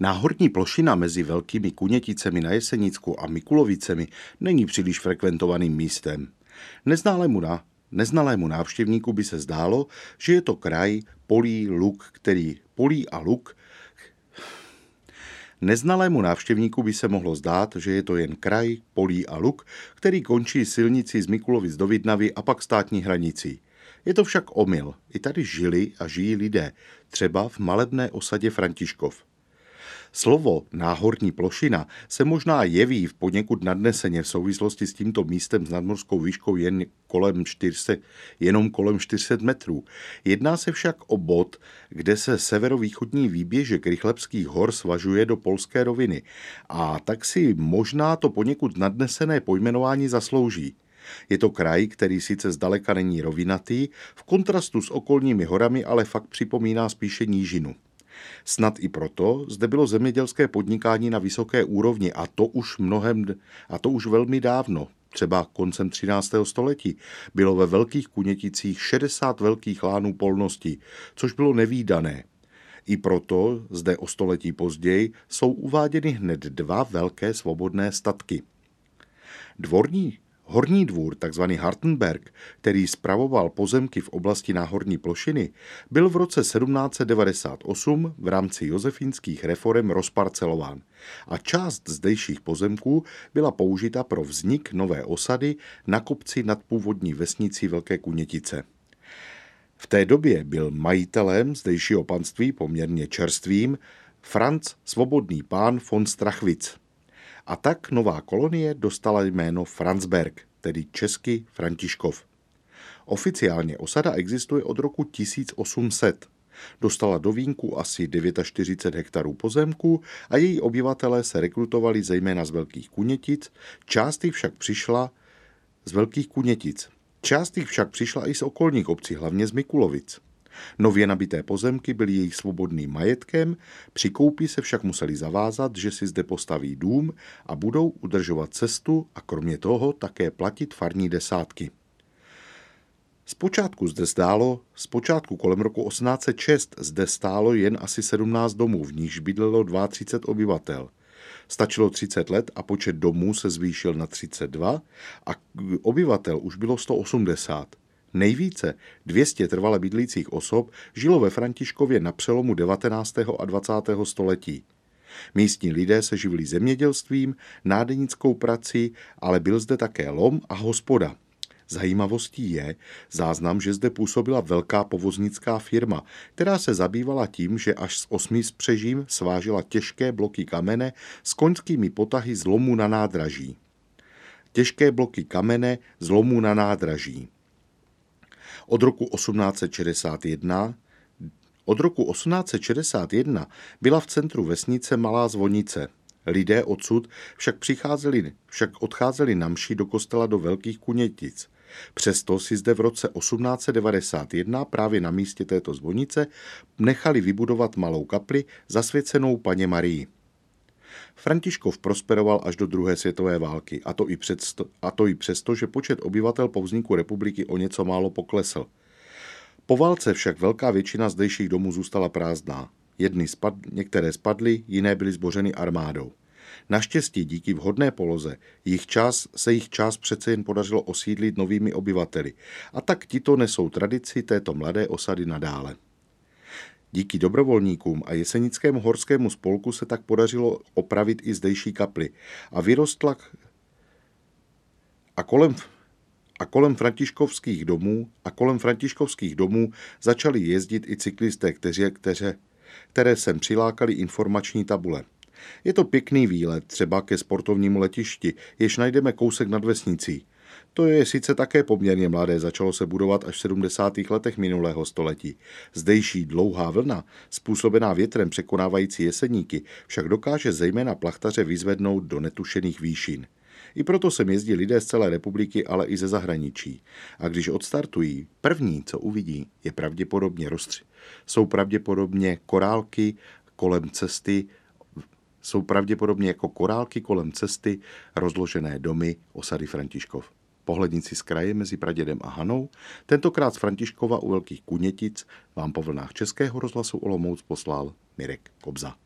Náhorní plošina mezi Velkými Kuněticemi na Jesenicku a Mikulovicemi není příliš frekventovaným místem. Neználému, na, neznalému návštěvníku by se zdálo, že je to kraj polí, luk, který polí a luk. Neznalému návštěvníku by se mohlo zdát, že je to jen kraj, polí a luk, který končí silnici z Mikulovic do Vidnavy a pak státní hranicí. Je to však omyl. I tady žili a žijí lidé, třeba v malebné osadě Františkov. Slovo náhorní plošina se možná jeví v poněkud nadneseně v souvislosti s tímto místem s nadmorskou výškou jen kolem 400, jenom kolem 400 metrů. Jedná se však o bod, kde se severovýchodní výběžek Rychlebských hor svažuje do polské roviny a tak si možná to poněkud nadnesené pojmenování zaslouží. Je to kraj, který sice zdaleka není rovinatý, v kontrastu s okolními horami ale fakt připomíná spíše nížinu. Snad i proto zde bylo zemědělské podnikání na vysoké úrovni a to už mnohem, a to už velmi dávno, třeba koncem 13. století, bylo ve Velkých Kuněticích 60 velkých lánů polností, což bylo nevýdané. I proto zde o století později jsou uváděny hned dva velké svobodné statky. Dvorní Horní dvůr, takzvaný Hartenberg, který spravoval pozemky v oblasti náhorní plošiny, byl v roce 1798 v rámci josefínských reform rozparcelován a část zdejších pozemků byla použita pro vznik nové osady na kopci nad původní vesnicí Velké Kunětice. V té době byl majitelem zdejšího panství poměrně čerstvým Franz Svobodný pán von Strachwitz – a tak nová kolonie dostala jméno Franzberg, tedy česky Františkov. Oficiálně osada existuje od roku 1800. Dostala do vínku asi 49 hektarů pozemku a její obyvatelé se rekrutovali zejména z Velkých Kunětic, část jich však přišla z Velkých Kunětic. Část jich však přišla i z okolních obcí, hlavně z Mikulovic. Nově nabité pozemky byly jejich svobodným majetkem, při koupi se však museli zavázat, že si zde postaví dům a budou udržovat cestu a kromě toho také platit farní desátky. Zpočátku zde stálo, zpočátku kolem roku 1806 zde stálo jen asi 17 domů, v níž bydlelo 32 obyvatel. Stačilo 30 let a počet domů se zvýšil na 32 a obyvatel už bylo 180. Nejvíce 200 trvale bydlících osob žilo ve Františkově na přelomu 19. a 20. století. Místní lidé se živili zemědělstvím, nádenickou prací, ale byl zde také lom a hospoda. Zajímavostí je záznam, že zde působila velká povoznická firma, která se zabývala tím, že až s osmi spřežím svážila těžké bloky kamene s koňskými potahy z lomu na nádraží. Těžké bloky kamene z lomu na nádraží. Od roku 1861 od roku 1861 byla v centru vesnice Malá zvonice. Lidé odsud však, přicházeli, však odcházeli na mši do kostela do Velkých Kunětic. Přesto si zde v roce 1891 právě na místě této zvonice nechali vybudovat malou kapli zasvěcenou paně Marii. Františkov prosperoval až do druhé světové války, a to, i přesto, a to i přesto, že počet obyvatel po vzniku republiky o něco málo poklesl. Po válce však velká většina zdejších domů zůstala prázdná. Jedny spad, některé spadly, jiné byly zbořeny armádou. Naštěstí díky vhodné poloze jich čas, se jich čas přece jen podařilo osídlit novými obyvateli a tak tito nesou tradici této mladé osady nadále. Díky dobrovolníkům a jesenickému horskému spolku se tak podařilo opravit i zdejší kaply a vyrostla a kolem, a kolem františkovských domů a kolem františkovských domů začali jezdit i cyklisté, kteří, kteře, které sem přilákali informační tabule. Je to pěkný výlet, třeba ke sportovnímu letišti, jež najdeme kousek nad vesnicí. To je sice také poměrně mladé, začalo se budovat až v 70. letech minulého století. Zdejší dlouhá vlna, způsobená větrem překonávající jeseníky, však dokáže zejména plachtaře vyzvednout do netušených výšin. I proto sem jezdí lidé z celé republiky, ale i ze zahraničí. A když odstartují, první, co uvidí, je pravděpodobně rozstři. Jsou pravděpodobně korálky kolem cesty, jsou pravděpodobně jako korálky kolem cesty rozložené domy osady Františkov pohlednici z kraje mezi Pradědem a Hanou, tentokrát z Františkova u Velkých Kunětic vám po vlnách Českého rozhlasu Olomouc poslal Mirek Kobza.